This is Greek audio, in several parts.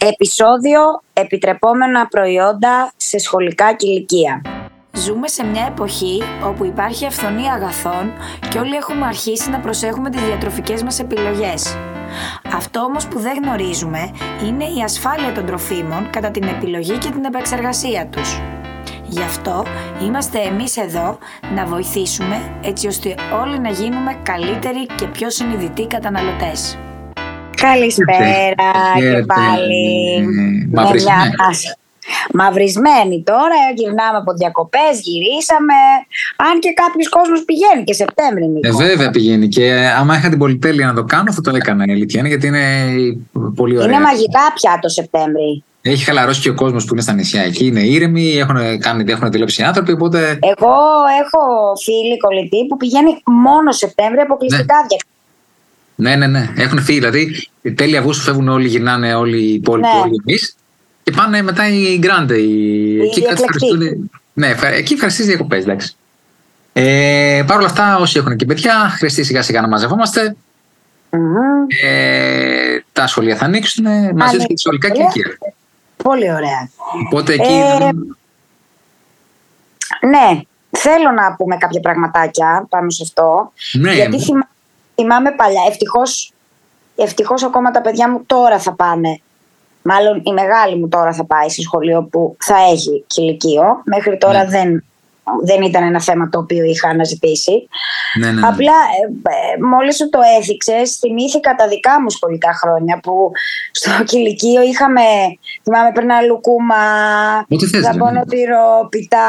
Επισόδιο Επιτρεπόμενα προϊόντα σε σχολικά κηλικία. Ζούμε σε μια εποχή όπου υπάρχει αυθονία αγαθών και όλοι έχουμε αρχίσει να προσέχουμε τις διατροφικές μας επιλογές. Αυτό όμως που δεν γνωρίζουμε είναι η ασφάλεια των τροφίμων κατά την επιλογή και την επεξεργασία τους. Γι' αυτό είμαστε εμείς εδώ να βοηθήσουμε έτσι ώστε όλοι να γίνουμε καλύτεροι και πιο συνειδητοί καταναλωτές. Καλησπέρα και πάλι. Μαυρισμένη. Μαυρισμένοι τώρα, γυρνάμε από διακοπές, γυρίσαμε. Αν και κάποιος κόσμος πηγαίνει και Σεπτέμβρη, Νίκο. Ε, βέβαια πηγαίνει. Και άμα είχα την πολυτέλεια να το κάνω, θα το έκανα η αλήθεια είναι, γιατί είναι πολύ ωραία. Είναι μαγικά πια το Σεπτέμβρη. Έχει χαλαρώσει και ο κόσμος που είναι στα νησιά εκεί. Είναι ήρεμοι, έχουν, κάνει, έχουν δηλώσει οι άνθρωποι. Οπότε. Εγώ έχω φίλη κολλητή που πηγαίνει μόνο Σεπτέμβρη αποκλειστικά διακοπές. Ναι, ναι, ναι. Έχουν φύγει. Δηλαδή, τέλη Αυγούστου φεύγουν όλοι, γυρνάνε όλοι οι υπόλοιποι, Ναι. όλοι εμείς. Και πάνε μετά οι Γκράντε. Οι... Οι Εκεί κάτι εκλεκτοί. ευχαριστούν. Ναι, ευχα- εκεί ευχαριστεί διακοπές, εντάξει. Ε, Παρ' όλα αυτά, όσοι έχουν και παιδιά, χρειαστεί σιγά σιγά να μαζευόμαστε. Μμμ. Ε, τα σχολεία θα ανοίξουν μαζί του και τη σχολικά σχολεία. κηλικία. Πολύ ωραία. Οπότε εκεί. Ε, Ναι, θέλω να πούμε κάποια πραγματάκια πάνω σε αυτό. ναι, Γιατί θυμά- θυμάμαι παλιά, ευτυχώς, ευτυχώς ακόμα τα παιδιά μου τώρα θα πάνε. Μάλλον η μεγάλη μου τώρα θα πάει σε σχολείο που θα έχει κηλικείο. Μέχρι τώρα Ναι. δεν, δεν ήταν ένα θέμα το οποίο είχα αναζητήσει. ναι, ναι, ναι. Απλά ε, ε, μόλις σου το έθιξες, θυμήθηκα τα δικά μου σχολικά χρόνια που στο κηλικείο είχαμε, θυμάμαι παίρνα λουκούμα, Ό,τι θες, ζαμπόνο δηλαδή. τυρόπιτα.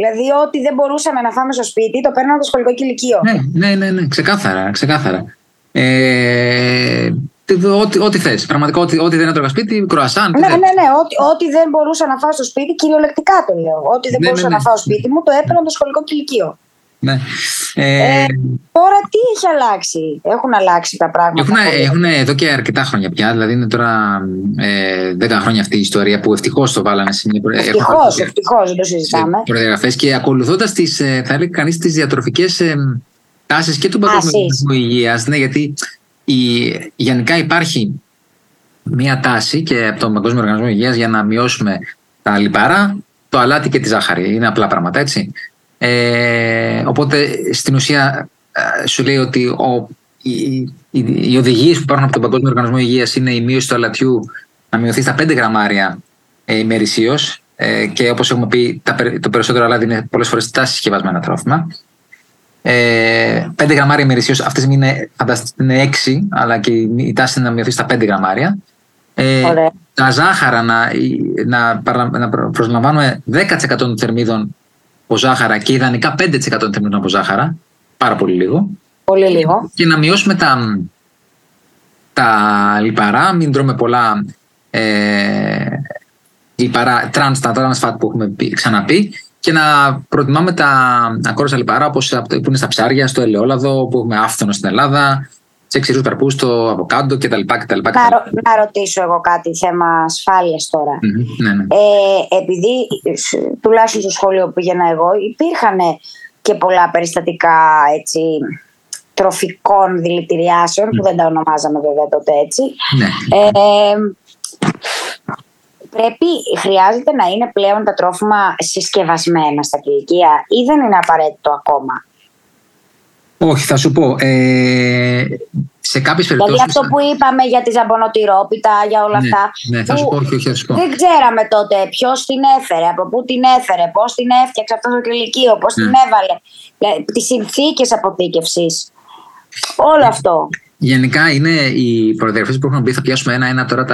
Δηλαδή ό,τι δεν μπορούσαμε να φάμε στο σπίτι το παίρναμε στο σχολικό κηλικείο. Ναι, ναι, ναι, ναι, ξεκάθαρα, ξεκάθαρα. Ε, τι- ό,τι, ό,τι θες, πραγματικά ό,τι, ό,τι δεν έτρωγα σπίτι, κροασάν. τι Ναι, θες. ναι, ναι. Ό,τι, ό,τι δεν μπορούσα να φάω στο σπίτι, κυριολεκτικά το λέω. Ό,τι δεν Ναι, μπορούσα ναι, ναι. να φάω στο σπίτι μου, το έπαιρνα το σχολικό κηλικείο. Ναι. Ε, Ε, τώρα τι έχει αλλάξει; Έχουν αλλάξει τα πράγματα. Έχουν, πολύ. έχουν εδώ και αρκετά χρόνια πια, δηλαδή είναι τώρα ε, 10 χρόνια αυτή η ιστορία που ευτυχώς το βάλανε σε μια προ- έχουν Ευτυχώς, βάλει ευτυχώς, δεν το σε συζητάμε. προδιαγραφές και ακολουθώντας τις, θα έλεγε κανείς, τις διατροφικές ε, τάσεις και του Παγκόσμιου Τάσεις. Οργανισμού Υγείας. Ναι, γιατί η, γενικά υπάρχει μία τάση και από τον Παγκόσμιο Οργανισμό Υγείας για να μειώσουμε τα λιπαρά, το αλάτι και τη ζάχαρη. Είναι απλά πράγματα, έτσι. Ε, οπότε στην ουσία ε, σου λέει ότι ο, οι, οι, οι οδηγίες που υπάρχουν από τον Παγκόσμιο Οργανισμό Υγείας είναι η μείωση του αλατιού να μειωθεί στα 5 γραμμάρια ε, ημερησίως. Ε, και όπως έχουμε πει, τα, περι- το περισσότερο αλάτι είναι πολλές φορές τα συσκευασμένα τρόφιμα. Ε, 5 γραμμάρια ημερησίως, αυτή τη στιγμή είναι, φανταστείτε, είναι 6, αλλά και η, η τάση είναι να μειωθεί στα 5 γραμμάρια. Ε, Ωραία. τα ζάχαρα να, να, παρα- να προ- προσλαμβάνουμε 10% των θερμίδων από ζάχαρα και ιδανικά 5% των θερμίδων από ζάχαρα. Πάρα πολύ λίγο. Πολύ λίγο. Και να μειώσουμε τα, τα λιπαρά, μην τρώμε πολλά ε, λιπαρά, τρανς, τα trans fat που έχουμε πει- ξαναπεί και να προτιμάμε τα ακόρεστα λιπαρά όπως από το- που είναι στα ψάρια, στο ελαιόλαδο, που έχουμε άφθονο στην Ελλάδα, σε ξηρούς καρπούς, στο αβοκάντο κτλ. κτλ, κτλ. Να, ρω- να ρωτήσω εγώ κάτι θέμα ασφάλειας τώρα. Μμμ, Ναι, ναι. Ε, επειδή ε, σ- τουλάχιστον στο σχολείο που πήγαινα εγώ υπήρχαν και πολλά περιστατικά έτσι, τροφικών δηλητηριάσεων που δεν τα ονομάζαμε βέβαια τότε έτσι. ναι. Ε, πρέπει, χρειάζεται να είναι πλέον τα τρόφιμα συσκευασμένα στα κηλικεία ή δεν είναι απαραίτητο ακόμα; Όχι, θα σου πω. Ε, σε κάποιες Δηλαδή περιπτώσεις... αυτό που είπαμε για τη ζαμπονοτυρόπιτα, για όλα Ναι, αυτά. ναι, θα σου που πω, όχι, όχι, θα σου πω. Δεν ξέραμε τότε ποιος την έφερε, από πού την έφερε, πώς την έφτιαξε αυτός το κηλικείο, πώς την Ναι. έβαλε. Τις συνθήκες αποθήκευσης. Όλο Ναι. αυτό. Γενικά είναι οι προδιαγραφές που έχουν μπει. Θα πιάσουμε ένα-ένα τώρα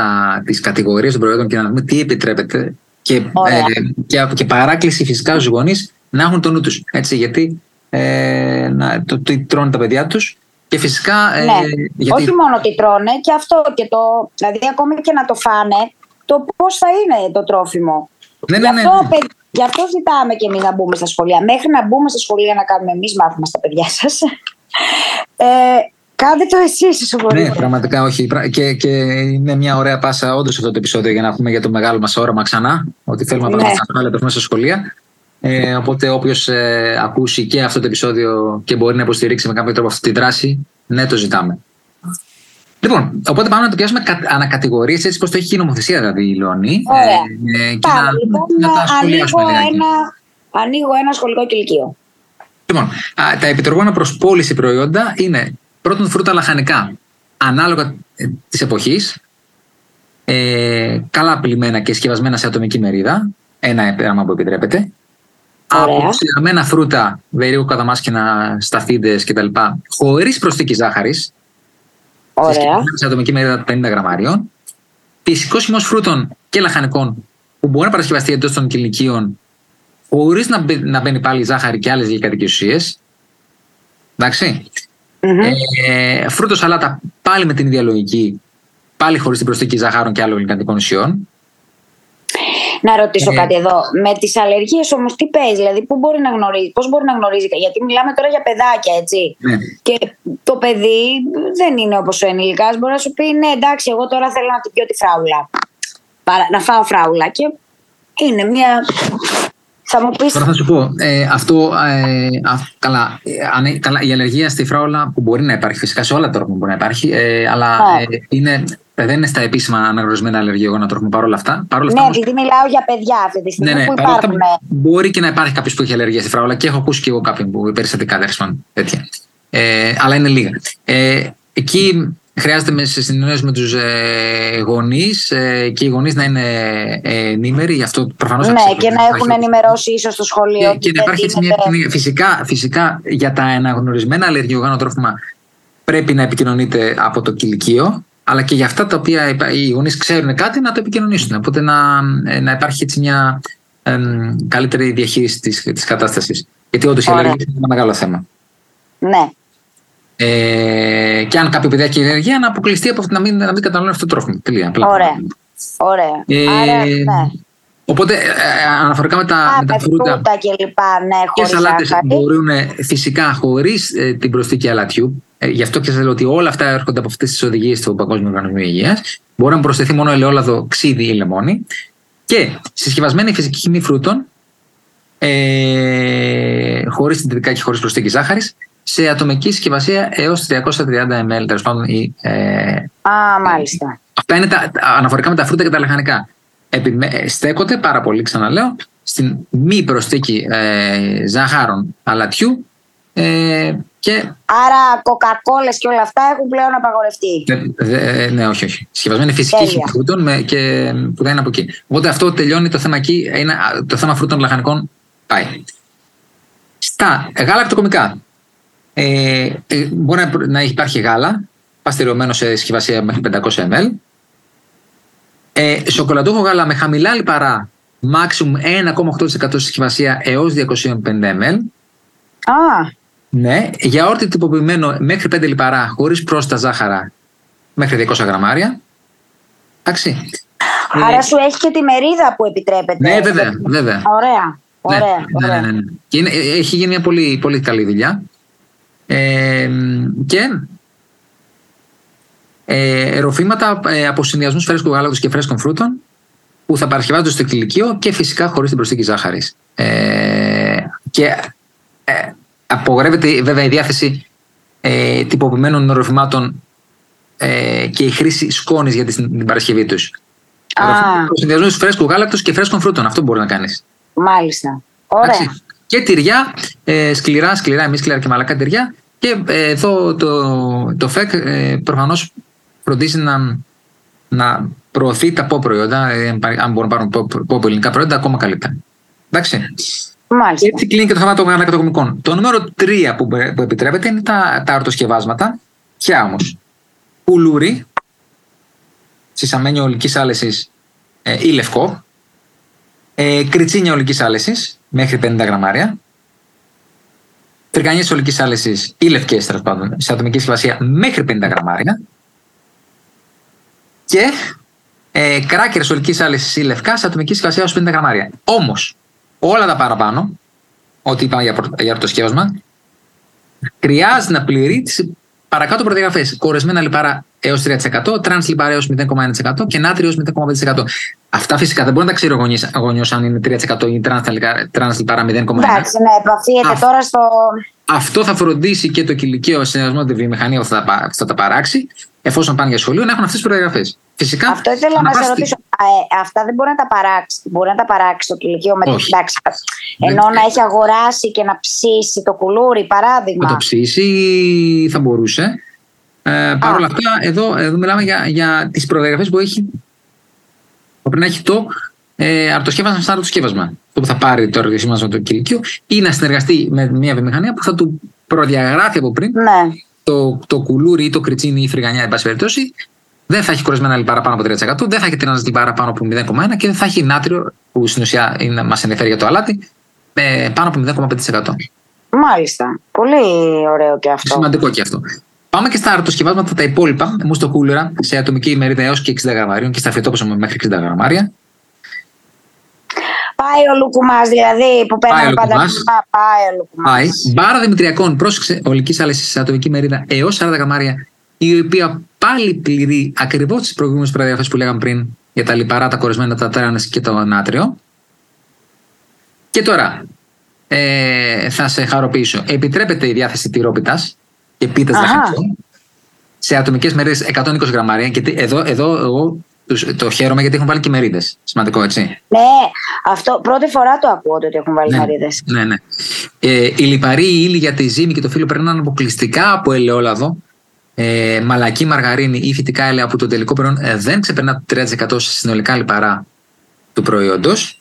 τις κατηγορίες των προϊόντων και να δούμε τι επιτρέπεται. Και, Ωραία. ε, και, και παράκληση φυσικά στους γονείς να έχουν το νου τους. Γιατί ε, να, το, τι τρώνε τα παιδιά τους και φυσικά. Ε, ναι. γιατί, Όχι μόνο τι τρώνε και αυτό και το. Δηλαδή, ακόμη και να το φάνε, το πώς θα είναι το τρόφιμο. Ναι, ναι, γι, ναι, αυτό, ναι. παι- γι' αυτό ζητάμε και εμείς να μπούμε στα σχολεία. Μέχρι να μπούμε στα σχολεία να κάνουμε εμείς μάθημα στα παιδιά σας. Ε, κάντε το εσείς όσο Ναι, μπορείτε. πραγματικά όχι. Πρα- Και, και είναι μια ωραία πάσα όντως αυτό το επεισόδιο για να πούμε για το μεγάλο μας όραμα ξανά. Ότι θέλουμε να Ναι. πάμε στα τρόφιμα στα σχολεία. Ε, οπότε όποιος ε, ακούσει και αυτό το επεισόδιο και μπορεί να υποστηρίξει με κάποιο τρόπο αυτή τη δράση, ναι, το ζητάμε. Λοιπόν, οπότε πάμε να το πιάσουμε ανακατηγορίε έτσι πώ το έχει η νομοθεσία, δηλαδή η Λεωνή. Ε, ε, και πάμε, να, λοιπόν, να τα ανοίγω ένα, ανοίγω ένα σχολικό κηλικείο. Λοιπόν, τα επιτροπόμενα προς πώληση προϊόντα είναι πρώτον φρούτα λαχανικά ανάλογα ε, της εποχής. Ε, καλά απλημένα και σκευασμένα σε ατομική μερίδα. Ένα πράγμα που επιτρέπεται. Αποξηραμένα φρούτα, βερίγου καταμάσκηνα, σταφίδες κτλ. Χωρίς προσθήκη ζάχαρης. Ωραία. Σε ατομική μερίδα 50 γραμμάριων. Φυσικός χυμός φρούτων και λαχανικών που μπορεί να παρασκευαστεί εντός των κυλικίων χωρίς να, να μπαίνει πάλι ζάχαρη και άλλες γλυκαντικέ ουσίες. Εντάξει. Mm-hmm. Ε, φρούτο σαλάτα πάλι με την ίδια λογική, πάλι χωρίς την προσθήκη ζαχάρων και άλλων γλυκαντικών ουσιών. Να ρωτήσω ε, κάτι εδώ. Με τις αλλεργίες όμως, τι παίζει, δηλαδή πού μπορεί να γνωρίζει, πώς μπορεί να γνωρίζει. Γιατί μιλάμε τώρα για παιδάκια, έτσι. Ναι. Και το παιδί δεν είναι όπως ο ενήλικα. Μπορεί να σου πει, Ναι, εντάξει, εγώ τώρα θέλω να την πιω τη φράουλα. να φάω φράουλα. Και είναι μια θα μου πεις... Τώρα θα σου πω, ε, αυτό, ε, καλά, ε, καλά, η αλλεργία στη φράουλα που μπορεί να υπάρχει φυσικά σε όλα τα τρόφιμα μπορεί να υπάρχει, ε, αλλά ε, είναι, δεν είναι στα επίσημα αναγνωρισμένα αλλεργιογόνα τρόφιμα παρόλα αυτά. Παρόλα ναι, επειδή μιλάω για παιδιά αυτή τη στιγμή ναι, ναι, που υπάρχουν. Αυτά, μπορεί και να υπάρχει κάποιος που έχει αλλεργία στη φράουλα και έχω ακούσει και εγώ κάποιον που περιστατικά τέτοια. Ε, αλλά είναι λίγα. Ε, εκεί Χρειάζεται σε συνεννόηση με τους ε, γονείς ε, και οι γονείς να είναι ε, ενήμεροι. Γι' αυτό προφανώς. Ναι, και να έχουν ενημερώσει ίσως στο σχολείο. Και, και να υπάρχει έτσι μια Φυσικά, φυσικά για τα αναγνωρισμένα αλλεργιογόνα τρόφιμα πρέπει να επικοινωνείτε από το κηλικείο. Αλλά και για αυτά τα οποία οι γονείς ξέρουν κάτι να το επικοινωνήσουν. Οπότε να, ε, να υπάρχει έτσι μια ε, καλύτερη διαχείριση της της κατάστασης. Γιατί όντως η αλλεργία είναι ένα μεγάλο θέμα. Ναι. Ε, και αν κάποιο παιδί έχει ενέργεια, να αποκλειστεί από να μην, να μην καταναλώνει αυτό το τρόφιμο. Τελεία. Ωραία. Ωραία. Ε, Άρα, ναι. Οπότε, ε, αναφορικά με τα, Α, με τα φρούτα, φρούτα και λοιπά, ναι, και σαλάτες μπορούν φυσικά χωρίς ε, την προσθήκη αλατιού. Ε, γι' αυτό και σα λέω ότι όλα αυτά έρχονται από αυτές τις οδηγίες του Παγκόσμιου Οργανισμού Υγείας. Μπορεί να προσθεθεί μόνο ελαιόλαδο, ξύδι ή λεμόνι. Και συσκευασμένη φυσική χυμή φρούτων, ε, χωρίς συντηρητικά και χωρίς προσθήκη ζάχαρης, σε ατομική συσκευασία έως 330 ml. Τέλος πάντων, ε, Α, μάλιστα. Αυτά είναι τα, αναφορικά με τα φρούτα και τα λαχανικά. Επιμέ, στέκονται πάρα πολύ, ξαναλέω, στην μη προσθήκη ε, ζάχαρων αλατιού ε, και... Άρα κοκακόλε και όλα αυτά έχουν πλέον απαγορευτεί. Ε, ναι, όχι, όχι. Συσκευασμένη φυσική φρούτων και, που δεν είναι από εκεί. Οπότε αυτό τελειώνει το θέμα εκεί. Είναι, το θέμα φρούτων λαχανικών πάει. Στα γάλακτοκομικά. Ε, ε, μπορεί να, να υπάρχει γάλα, παστεριωμένο σε συσκευασία μέχρι 500 ml. Ε, σοκολατούχο γάλα με χαμηλά λιπαρά, maximum 1,8% συσκευασία έως 250 ml. Α. Ναι, γιαόρτι τυποποιημένο μέχρι 5 λιπαρά, χωρίς πρόστα ζάχαρα, μέχρι 200 γραμμάρια. Εντάξει. Άρα ε, σου έχει και τη μερίδα που επιτρέπεται. Ναι, βέβαια. βέβαια. Ωραία. Ναι, ωραία, ναι, ναι, ναι, ναι. Και είναι, έχει γίνει μια πολύ, πολύ καλή δουλειά. Ε, και ε, ροφήματα ε, από συνδυασμού φρέσκου γάλακτος και φρέσκων φρούτων που θα παρασκευάζονται στο κηλικείο και φυσικά χωρίς την προσθήκη ζάχαρης. Ε, και ε, απογορεύεται βέβαια η διάθεση ε, τυποποιημένων ροφημάτων ε, και η χρήση σκόνης για την, την παρασκευή τους. Από συνδυασμού φρέσκου γάλακτος και φρέσκων φρούτων. Αυτό μπορεί να κάνεις. Μάλιστα. Ωραία και τυριά, ε, σκληρά, σκληρά, εμεί σκληρά και μαλακά τυριά. Και ε, εδώ το, το ΦΕΚ ε, προφανώς φροντίζει να, να προωθεί τα πό προϊόντα, ε, αν μπορούν να πάρουν πό ελληνικά προϊόντα, ακόμα καλύτερα. Εντάξει. Μάλιστα. Έτσι κλείνει και το θέμα των ανακατοκομικών. Το νούμερο 3 που, που επιτρέπεται είναι τα, τα αρτοσκευάσματα. Ποια όμως; Πουλούρι, σισαμένη ολική άλεσης ε, ή λευκό. Ε, κριτσίνια ολικής άλεσης μέχρι 50 γραμμάρια. Τρικανιέ ολικής άλεσης ή λευκές τέλος πάντων σε ατομική συσκευασία μέχρι 50 γραμμάρια. Και ε, κράκερς ολικής άλεσης ή λευκά σε ατομική συσκευασία έως 50 γραμμάρια. Όμως, όλα τα παραπάνω, ό,τι είπαμε για, για το σκεύασμα, χρειάζεται να πληροί τις παρακάτω προδιαγραφές. Κορεσμένα λιπαρά έως 3%, τρανς λιπάρα έως 0,1% και νάτριο έως 0,5%. Αυτά φυσικά δεν μπορεί να τα ξέρει ο γονιός αν είναι 3% ή τρανς λιπάρα 0,1%. Εντάξει, ναι, επαφίεται τώρα στο. Αυτό θα φροντίσει και το κυλικείο συνεργασμό με τη βιομηχανία που θα, θα τα παράξει εφόσον πάνε για σχολείο, να έχουν αυτές τις προδιαγραφές. Φυσικά. Αυτό ήθελα να σε ρωτήσω. Ε, αυτά δεν μπορεί να τα παράξεις. Μπορεί να τα παράξεις το κηλικείο με Όχι. εντάξει, Ενώ να έχει αγοράσει και να ψήσει το κουλούρι, παράδειγμα. Να το ψήσει θα μπορούσε. Ε, Παρ' όλα αυτά, εδώ, εδώ μιλάμε για, για τις προδιαγραφές που έχει. Που πρέπει να έχει το ε, αρτοσκεύασμα σαν αρτοσκεύασμα. Το που θα πάρει το αρτοσκεύασμα του κηλικείου ή να συνεργαστεί με μια βιομηχανία που θα του προδιαγράφει από πριν Ναι. Το, το κουλούρι ή το κριτσίνι ή η φρυγανιά, εν πάση περιπτώσει, δεν θα έχει κορεσμένα λιπάρα πάνω από 3%, δεν θα έχει τρένα λιπάρα πάνω από 0,1 και δεν θα έχει νάτριο, που στην ουσία μας ενδιαφέρει για το αλάτι, με πάνω από 0,5%. Μάλιστα. Πολύ ωραίο και αυτό. Σημαντικό και αυτό. Πάμε και στα αρτοσκευάσματα τα υπόλοιπα, μου στο κούλερα, σε ατομική ημερίδα έως και 60 γραμμαρίων και στα φυτόποσμα μέχρι 60 γραμμάρια. Πάει ο Λουκουμάς, δηλαδή που Πάει ο παίρνουμε πάντα. Λουκουμάς. Α, Πάει ο Λουκουμάς. Πάει. Μπάρα Δημητριακών, πρόσεξε, ολική άλεσης σε ατομική μερίδα έως 40 γραμμάρια, η οποία πάλι πληρεί ακριβώς τις προηγούμενες προδιαγραφές που λέγαμε πριν για τα λιπαρά, τα κορεσμένα, τα τράνε και το νάτριο. Και τώρα, ε, θα σε χαροποιήσω. Επιτρέπεται η διάθεση τυρόπιτας και πίτας Αχα. λαχανικών σε ατομικές μερίδες 120 γραμμάρια. Και τι- εδώ, εδώ εγώ τους- το χαίρομαι γιατί έχουν βάλει και μερίδες. Σημαντικό, έτσι. Ναι, αυτό πρώτη φορά το ακούω ότι έχουν βάλει Ναι. μαρίδες. Ναι, ναι. Ε, η λιπαρή ύλη για τη ζύμη και το φύλλο πρέπει να είναι αποκλειστικά από ελαιόλαδο, ε, μαλακή μαργαρίνη ή φυτικά έλαια που το τελικό προϊόν ε, δεν ξεπερνά το 30% σε συνολικά λιπαρά του προϊόντος.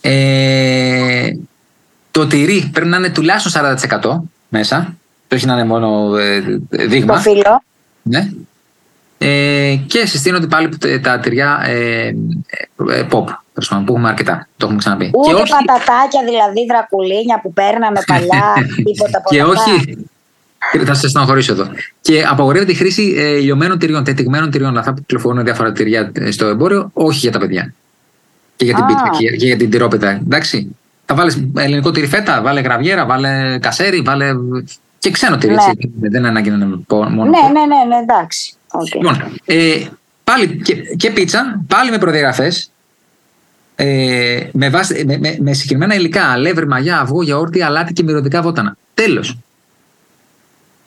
Ε, το τυρί πρέπει να είναι τουλάχιστον 40% μέσα. Το έχει να είναι μόνο ε, Το δείγμα. φύλλο. Ναι. Ε, και συστήνονται πάλι τα τυριά ε, ε, ε, pop, τέλος πάντων, που έχουμε αρκετά. Το έχουμε ξαναπεί. Ούτε και όχι, πατατάκια, δηλαδή δρακουλίνια που παίρναμε παλιά, τίποτα από και αυτά. όχι. Θα σας στενοχωρήσω εδώ. Και απαγορεύεται η χρήση ε, λιωμένων τυριών, τετυγμένων τυριών, αυτά που κυκλοφορούν διάφορα τυριά ε, στο εμπόριο, όχι για τα παιδιά. Και για την Α. πίτσα και, και για την τυρόπιτα. Εντάξει. Θα βάλεις ελληνικό τυρί φέτα, βάλε γραβιέρα, βάλε κασέρι, βάλε. Και ξένο τυρί. Ναι. έτσι. Δεν είναι ανάγκη να είναι πο- μόνο. Ναι, ναι, ναι, ναι, εντάξει. Οκ. Λοιπόν, ε, πάλι και, και πίτσα, πάλι με προδιαγραφές. Ε, με, βάση, με, με, με συγκεκριμένα υλικά, αλεύρι, μαγιά, αυγό, γιαούρτι, αλάτι και μυρωδικά βότανα. Τέλος.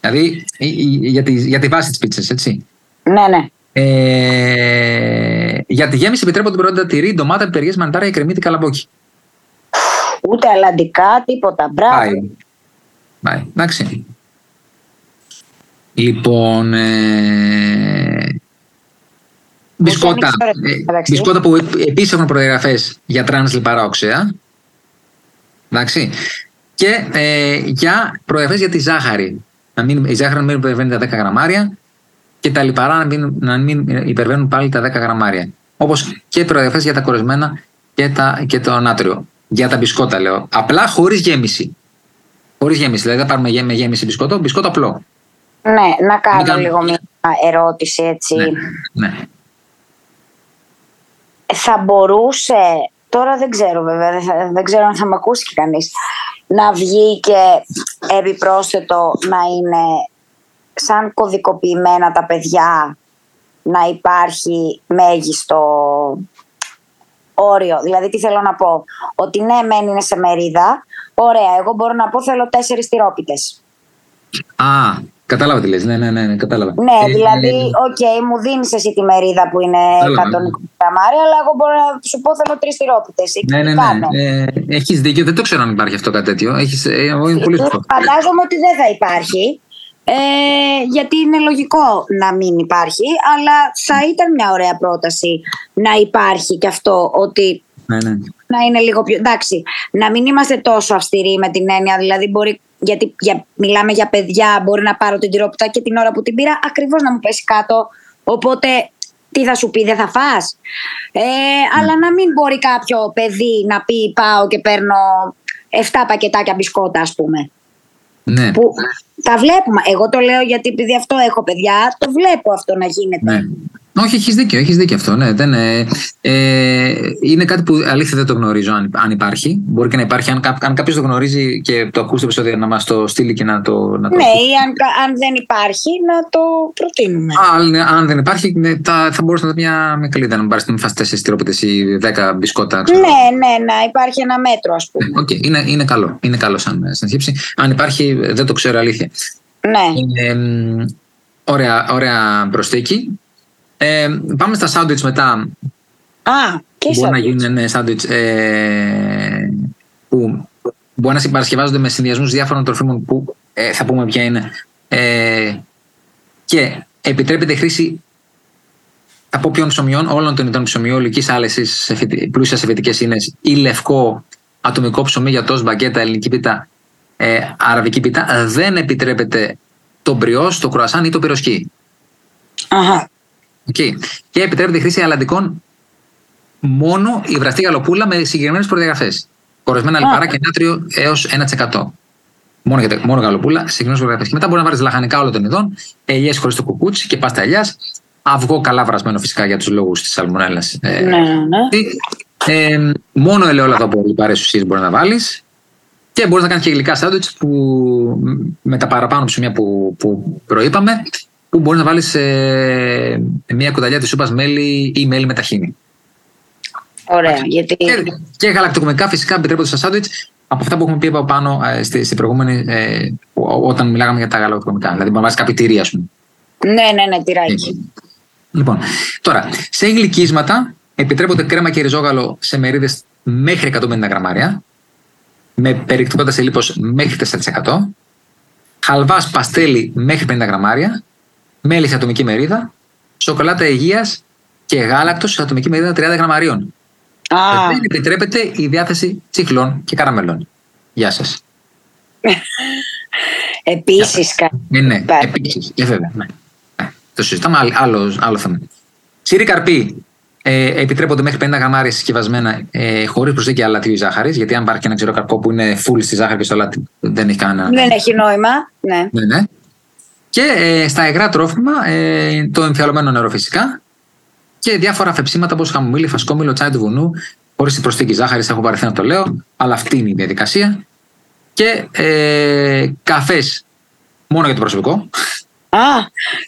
Δηλαδή η- η- για τη, για τη βάση της πίτσας, έτσι. Ναι, ναι. Ε, για τη γέμιση επιτρέπονται προϊόντα τυρί, ντομάτα, πιπεριές, μανιτάρια, κρεμμύδι, καλαμπόκι. Ούτε αλλαντικά, τίποτα. Μπράβο. Πάει. Πάει. Εντάξει. Λοιπόν. Ε, μπισκότα. ανοίξεις τώρα, ε, μεταξύ. μπισκότα που επίση έχουν προδιαγραφές για τρανς λιπαρά οξέα. Εντάξει. Και ε, για προδιαγραφές για τη ζάχαρη. Να μην, η ζάχαρη να μην υπερβαίνει τα 10 γραμμάρια και τα λιπαρά να μην, να μην υπερβαίνουν πάλι τα 10 γραμμάρια. Όπως και προδιαγραφές για τα κορεσμένα και, τα, και το νάτριο. Για τα μπισκότα λέω. Απλά χωρίς γέμιση. Χωρίς γέμιση. Δηλαδή δεν πάρουμε γέ- με γέμιση μπισκότο, μπισκότο απλό. Ναι, να κάνω Μην κάνω- λίγο μια ερώτηση έτσι. Ναι. ναι. Θα μπορούσε, τώρα δεν ξέρω βέβαια, δεν, θα- δεν ξέρω αν θα με ακούσει και κανείς, να βγει και επιπρόσθετο να είναι σαν κωδικοποιημένα τα παιδιά να υπάρχει μέγιστο όριο. Δηλαδή τι θέλω να πω, ότι ναι μεν είναι σε μερίδα, ωραία, εγώ μπορώ να πω θέλω τέσσερις τυρόπιτες. Α, κατάλαβα τι λες. Ναι, ναι, ναι, ναι κατάλαβα. Ναι, Ε, δηλαδή, ε, οκ, μου δίνεις εσύ τη μερίδα που είναι Κατάλαβα. 120 γραμμάρια, αλλά εγώ μπορώ να σου πω θέλω τρεις τυρόπιτες. Ναι, ναι, ναι. Ε, Έχεις δίκιο. Δεν το ξέρω αν υπάρχει αυτό κάτι τέτοιο. Έχεις, ε, εγώ είναι πολύ σωστός. Φαντάζομαι ότι δεν θα υπάρχει. Ε, γιατί είναι λογικό να μην υπάρχει, αλλά θα ήταν μια ωραία πρόταση να υπάρχει και αυτό ότι Ναι, ναι. να είναι λίγο πιο. Εντάξει, να μην είμαστε τόσο αυστηροί με την έννοια, δηλαδή μπορεί. Γιατί για, μιλάμε για παιδιά, μπορεί να πάρω την τυρόπιτα και την ώρα που την πήρα ακριβώς να μου πέσει κάτω. Οπότε τι θα σου πει, δεν θα φας. Ε, Αλλά να μην μπορεί κάποιο παιδί να πει πάω και παίρνω 7 πακετάκια μπισκότα, ας πούμε. Ναι. Που τα βλέπουμε. Εγώ το λέω γιατί επειδή αυτό έχω παιδιά, το βλέπω αυτό να γίνεται. Ναι. Όχι, έχεις δίκιο, έχεις δίκιο αυτό. Ναι, δεν, ε, ε, είναι κάτι που αλήθεια δεν το γνωρίζω αν, αν υπάρχει. Μπορεί και να υπάρχει. Αν, κά- αν κάποιος το γνωρίζει και το ακούσει το επεισόδιο, να μας το στείλει και να το. Να το Ναι, ή αν, κα- αν δεν υπάρχει, να το προτείνουμε. αν, αν δεν υπάρχει, ναι, τα, θα μπορούσε να είναι μια, μια καλή ιδέα να μην πάρεις να μην φας 4 τυρόπιτες ή 10 μπισκότα. ξέρω. Ναι, ναι, να υπάρχει ένα μέτρο, ας πούμε. Οκ, είναι, είναι καλό. Είναι καλό σαν, σαν σκέψη. Αν υπάρχει, δεν το ξέρω αλήθεια. Ναι. Ε, μ, Ωραία, ωραία προσθήκη. Ε, πάμε στα σάντουιτς μετά. Α, και Μπορεί να σάντουιτς. γίνουν ναι, σάντουιτς ε, που μπορεί να συμπαρασκευάζονται με συνδυασμούς διάφορων τροφίμων που ε, θα πούμε ποια είναι. Ε, και επιτρέπεται η χρήση από ποιον ψωμιών, όλων των ειδών ψωμιού, ολικής άλεσης, πλούσιας σε φυτικές ίνες ή λευκό ατομικό ψωμί για τόστ, μπαγκέτα, ελληνική πίτα, ε, αραβική πίτα. Δεν επιτρέπεται το μπριός, το κρουασάν ή το πυροσκή. Αχα. Okay. Και επιτρέπεται η χρήση αλλαντικών μόνο η βραστή γαλοπούλα με συγκεκριμένες προδιαγραφές. Κορεσμένα λιπαρά και νάτριο έως 1%. Μόνο, για, μόνο γαλοπούλα, συγκεκριμένες προδιαγραφές. Και μετά μπορεί να βάλει λαχανικά όλων των ειδών, ελιές χωρίς το κουκούτσι και πάστα ελιάς. Αυγό καλά βρασμένο φυσικά για τους λόγους της σαλμονέλας. Ναι, ναι. Ε, μόνο ελαιόλαδο από λιπαρές ουσίε μπορεί να βάλεις. Και μπορείς να κάνεις και γλυκά σάντουιτς που με τα παραπάνω ψωμιά που, που προείπαμε, που μπορεί να βάλεις ε, μια κουταλιά της σούπας μέλι ή μέλι με ταχίνι. Ωραία, γιατί... Και, και γαλακτοκομικά φυσικά επιτρέπονται στα σάντουιτς από αυτά που έχουμε πει από πάνω ε, στη, στη προηγούμενη, ε, όταν μιλάγαμε για τα γαλακτοκομικά. Δηλαδή, μπορεί να βάζεις κάποιο τυρί, ας πούμε. Ναι, ναι, ναι, τυράκι. Λοιπόν, τώρα, σε γλυκίσματα επιτρέπονται κρέμα και ριζόγαλο σε μερίδες μέχρι 150 γραμμάρια, με περιεκτικότητα σε λίπος μέχρι 4%, χαλβάς παστέλι μέχρι 50 γραμμάρια, μέλι σε ατομική μερίδα, σοκολάτα υγείας και γάλακτος σε ατομική μερίδα 30 γραμμαρίων. Α, Δεν επιτρέπεται η διάθεση τσιχλών και καραμελών. Γεια σας. επίσης κάτι. Ναι, ναι, Υπάρχει. επίσης. Ε, βέβαια. Ναι. Ε, Το συζητάμε, άλλο, άλλο, άλλο θέμα. Σύρι καρπί ε, επιτρέπονται μέχρι 50 γραμμάρια συσκευασμένα ε, χωρίς προσθήκη αλατίου ή ζάχαρης. Γιατί αν υπάρχει και ένα ξηρό καρπό που είναι full στη ζάχαρη και στο αλάτι, δεν έχει κανένα. Δεν έχει νόημα. Ναι. Ναι, ναι. Και ε, στα υγρά τρόφιμα ε, το εμφιαλωμένο νερό φυσικά και διάφορα αφεψίματα όπως χαμομήλι, φασκόμηλο, τσάι του βουνού, χωρίς την προσθήκη ζάχαρης. Έχω βαρεθεί να το λέω, αλλά αυτή είναι η διαδικασία. Και ε, καφές μόνο για το προσωπικό. Α,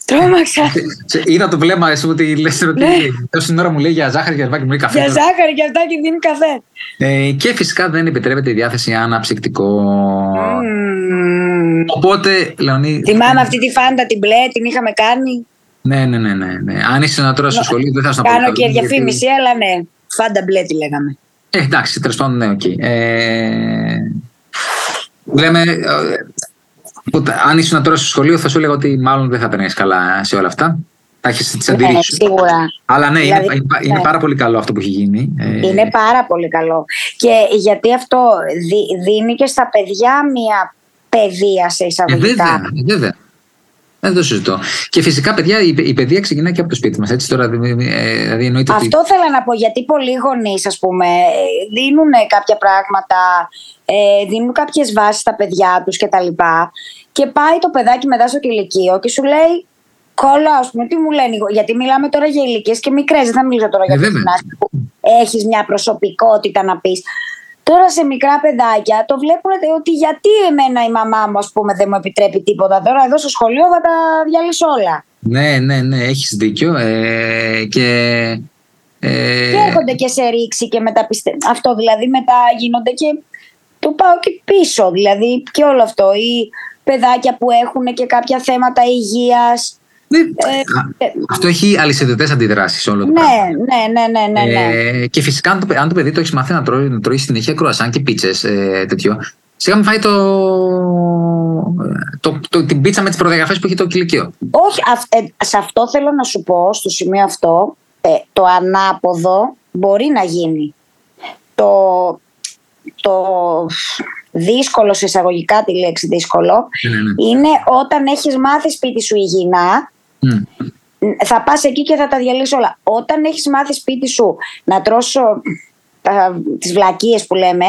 τρόμαξα. Σε- Είδα το βλέμμα, εσύ ότι λες ότι Ναι. τόση ώρα μου λέει για ζάχαρη και αρβάκι μου λέει καφέ. Για ζάχαρη και αυτά και δίνει καφέ. Ε, και φυσικά δεν επιτρέπεται η διάθεση αναψυκτικών. Μμμ. Οπότε, Λεωνί. Θυμάμαι αυτή τη φάντα την μπλε, την είχαμε κάνει. Ναι, ναι, ναι, ναι, ναι. Αν είσαι να τώρα στο σχολείο, δεν θα σου να πω Κάνω καλό, και γιατί- διαφήμιση, αλλά ναι. Φάντα μπλε τη λέγαμε. Ε, εντάξει, τέλος πάντων, ναι, οκ. Ε, λέμε. Ε, ότι αν ήσουν τώρα στο σχολείο, θα σου έλεγα ότι μάλλον δεν θα περνάει καλά σε όλα αυτά. Θα έχεις τις Ναι, αντιρρήσεις σου. σίγουρα. Αλλά ναι, Δηλαδή, είναι, είναι ναι. πάρα πολύ καλό αυτό που έχει γίνει. Ε, Είναι πάρα πολύ καλό. Και γιατί αυτό δι- δίνει και στα παιδιά μια παιδεία σε Ε, εισαγωγικά. βέβαια, ε, βέβαια. Δεν το συζητώ. Και φυσικά, παιδιά, η, η παιδεία ξεκινάει και από το σπίτι μας. Έτσι τώρα, δηλαδή, ε, δηλαδή εννοείται ότι. Αυτό θέλω να πω, γιατί πολλοί γονείς, ας πούμε, ε, δίνουν κάποια πράγματα, ε, δίνουν κάποιες βάσεις στα παιδιά τους κτλ. Και πάει το παιδάκι μετά στο κηλικείο και σου λέει, Κόλλα, ας πούμε, τι μου λένε. οι γο- Γιατί μιλάμε τώρα για ηλικίες και μικρές. Δεν θα μιλήσω τώρα Ε, για το βέβαια. γυμνάσιο που έχεις μια προσωπικότητα να πεις. Τώρα σε μικρά παιδάκια το βλέπουν ότι γιατί εμένα η μαμά μου, ας πούμε, δεν μου επιτρέπει τίποτα. Τώρα εδώ στο σχολείο θα τα διαλύσω όλα. Ναι, ναι, ναι, έχεις δίκιο. Ε, και. Ε, Και έρχονται και σε ρήξη και μετά πιστε... Αυτό δηλαδή μετά γίνονται και το πάω και πίσω δηλαδή και όλο αυτό. Ή παιδάκια που έχουν και κάποια θέματα υγείας. Ναι, Ε, α- ε, αυτό έχει αλυσιδωτές αντιδράσεις όλο το Ναι, πράγμα. ναι, ναι, ναι, ναι, ναι. Ε, και φυσικά, αν το, παι- αν το παιδί το έχει μάθει να τρώει, να τρώει συνέχεια κρουασάν και πίτσες, ε, τέτοιο, σιγά μην φάει το, το, το, την πίτσα με τις προδιαγραφές που έχει το κηλικείο. Όχι, αυ- ε, σε αυτό θέλω να σου πω, στο σημείο αυτό, ε, το ανάποδο μπορεί να γίνει. Το, το δύσκολο, σε εισαγωγικά τη λέξη δύσκολο, Ναι, ναι, ναι. είναι όταν έχεις μάθει σπίτι σου υγιεινά, Μμ. θα πας εκεί και θα τα διαλύσεις όλα. Όταν έχεις μάθει σπίτι σου να τρώσω τα, τις βλακίες που λέμε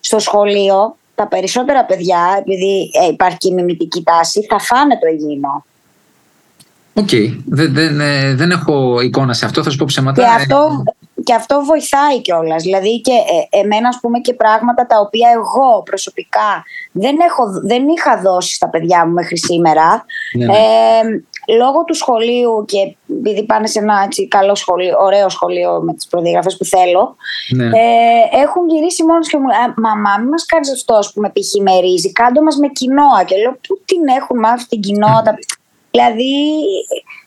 στο σχολείο, τα περισσότερα παιδιά, επειδή ε, υπάρχει και η μιμητική τάση, θα φάνε το υγιεινό. Οκ. Δεν, δεν, ε, δεν έχω εικόνα σε αυτό, θα σου πω ψέματα. Και Ε, αυτό, και αυτό βοηθάει κιόλας. Δηλαδή και ε, εμένα, ας πούμε, και πράγματα τα οποία εγώ προσωπικά δεν, έχω, δεν είχα δώσει στα παιδιά μου μέχρι σήμερα. Ναι, ναι. Ε, λόγω του σχολείου και επειδή πάνε σε ένα έτσι, καλό σχολείο, ωραίο σχολείο με τις προδιαγραφές που θέλω, ναι. ε, έχουν γυρίσει μόνος και μου λένε «Α, Μαμά, μην μας κάνεις αυτό, ας πούμε, π.χ. με ρύζι, κάντο μας με κοινόα. Και λέω, πού την έχουν μάθει την κοινόα. τα- Δηλαδή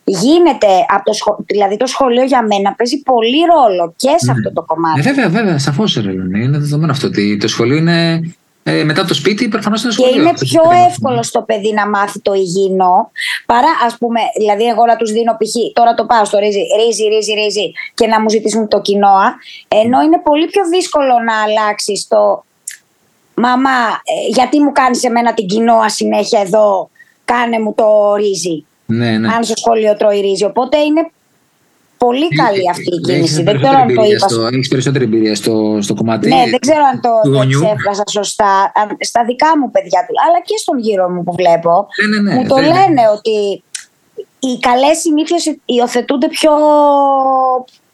γίνεται, από το σχολείο, δηλαδή το σχολείο για μένα παίζει πολύ ρόλο και σε αυτό το κομμάτι. Ε, βέβαια, βέβαια, σαφώς είναι δεδομένο αυτό ότι το σχολείο είναι ε, μετά το σπίτι, προφανώς είναι σχολείο. Και είναι πιο εύκολο στο παιδί να μάθει το υγιεινό παρά, ας πούμε, δηλαδή, εγώ να τους δίνω π.χ. Τώρα το πάω στο ρύζι, ρύζι, ρύζι, ρύζι και να μου ζητήσουν το κοινόα. Ενώ είναι πολύ πιο δύσκολο να αλλάξεις το. Μαμά, ε, γιατί μου κάνεις εμένα την κοινόα συνέχεια εδώ, κάνε μου το ρύζι. Ναι, ναι. Αν στο σχολείο τρώει ρύζι. Οπότε είναι Πολύ ε, καλή αυτή η κίνηση. Δεν ξέρω αν το είπα. Στο, έχεις περισσότερη εμπειρία στο, στο κομμάτι. Ναι, δεν ξέρω αν το εξέφρασα σωστά. Στα δικά μου παιδιά του, αλλά και στον γύρο μου που βλέπω. Ναι, ναι, ναι, μου το λένε ότι οι καλές συνήθειες υιοθετούνται πιο,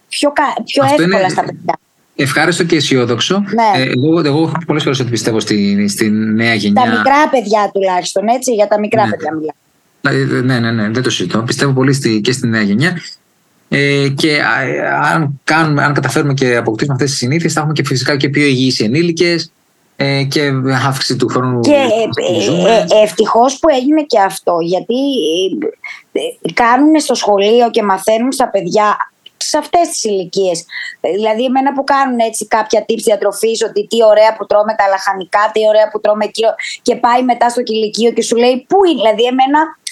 πιο, πιο εύκολα είναι... στα παιδιά. Ευχάριστο και αισιόδοξο. Ναι. Ε, εγώ, εγώ έχω πολλές φορές ότι πιστεύω στη, στη νέα γενιά. Τα μικρά παιδιά τουλάχιστον, έτσι. Για τα μικρά ναι. παιδιά μιλάω. Ναι, ναι, ναι, δεν το συζητώ. Πιστεύω πολύ στη, και στη νέα γενιά. Ε, και αν, κάνουμε, αν καταφέρουμε και αποκτήσουμε αυτές τις συνήθειες, θα έχουμε και φυσικά και πιο υγιείς ενήλικες ε, και αύξηση του χρόνου. Και ε, ε, ευτυχώς που έγινε και αυτό, γιατί κάνουν στο σχολείο και μαθαίνουν στα παιδιά σε αυτές τις ηλικίες. Δηλαδή, εμένα που κάνουν έτσι κάποια tips διατροφής, ότι τι ωραία που τρώμε τα λαχανικά, τι ωραία που τρώμε κύριο, και πάει μετά στο κηλικείο και σου λέει πού είναι; Δηλαδή, εμένα ε,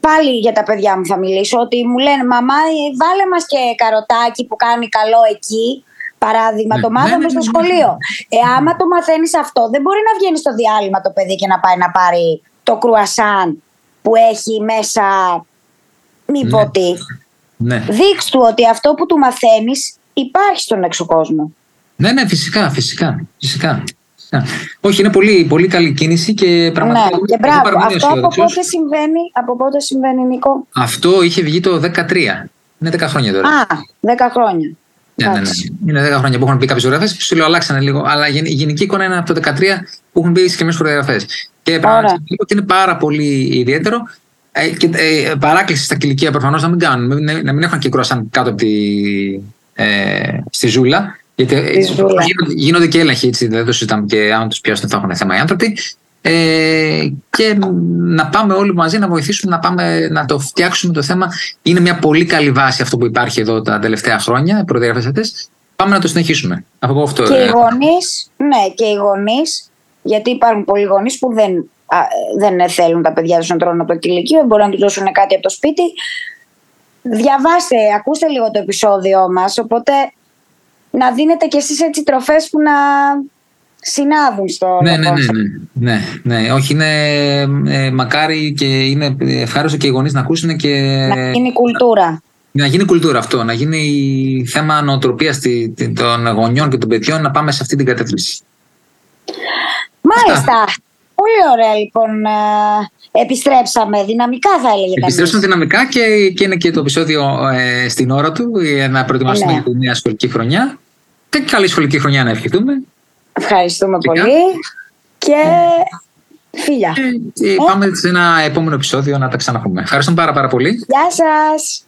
πάλι για τα παιδιά μου θα μιλήσω, ότι μου λένε «Μαμά, βάλε μας και καροτάκι που κάνει καλό εκεί». Παράδειγμα, ναι, το μάθαμε ναι, ναι, στο σχολείο. Ε, άμα το μαθαίνεις αυτό, δεν μπορεί να βγαίνει στο διάλειμμα το παιδί και να πάει να πάρει το κρουασάν που έχει μέσα. Μη πω τι. Δείξ του ότι αυτό που του μαθαίνεις υπάρχει στον έξω κόσμο. Ναι, ναι, φυσικά, φυσικά. φυσικά. Όχι, είναι πολύ, πολύ καλή κίνηση και πραγματικά. Ναι, και μπράβο. Αυτό από πότε συμβαίνει, από πότε συμβαίνει, Νίκο; Αυτό είχε βγει το 2013. Είναι 10 χρόνια τώρα. Α, 10 χρόνια. Ναι, ναι, ναι. Είναι 10 χρόνια που έχουν μπει κάποιες φωτογραφίε. Σου λέω, αλλάξανε λίγο. Αλλά η γενική εικόνα είναι από το 2013 που έχουν μπει συγκεκριμένε φωτογραφίες. Και πραγματικά ότι είναι πάρα πολύ ιδιαίτερο. Ε, και ε, παράκληση στα κηλικία προφανώς να μην κάνουν, να μην έχουν και κρόσαν κάτω από τη, ε, στη ζούλα. Γιατί ε, γίνονται, και έλεγχοι, έτσι, δεν το συζητάμε και αν τους πιάσουν θα έχουν θέμα οι άνθρωποι. Ε, και να πάμε όλοι μαζί να βοηθήσουμε να, πάμε, να το φτιάξουμε το θέμα. Είναι μια πολύ καλή βάση αυτό που υπάρχει εδώ τα τελευταία χρόνια, προδιαγραφές Πάμε να το συνεχίσουμε. Από αυτό, και οι ε, γονείς, ναι, και οι γονείς, γιατί υπάρχουν πολλοί γονείς που δεν, δεν θέλουν τα παιδιά τους να τρώνε από το κηλικείο, μπορεί να τους δώσουν κάτι από το σπίτι. Διαβάστε, ακούστε λίγο το επεισόδιο μας, οπότε να δίνετε κι εσείς έτσι τροφές που να συνάδουν στο ναι, ναι, ναι, ναι, ναι, ναι, όχι είναι ε, μακάρι και είναι ευχάριστο και οι γονείς να ακούσουν και... Να γίνει κουλτούρα. Να γίνει κουλτούρα αυτό, να γίνει θέμα νοοτροπίας των γονιών και των παιδιών να πάμε σε αυτή την κατεύθυνση. Μάλιστα. Πολύ ωραία λοιπόν. Ε, επιστρέψαμε δυναμικά θα έλεγε Επιστρέψαμε δυναμικά και, και είναι και το επεισόδιο ε, στην ώρα του για να προετοιμάσουμε ναι. τη νέα σχολική χρονιά. Και καλή σχολική χρονιά να ευχηθούμε. Ευχαριστούμε πολύ. Και φίλια. Και, πάμε σε ένα επόμενο επεισόδιο να τα ξαναπούμε. Ευχαριστούμε πάρα πάρα πολύ. Γεια σας.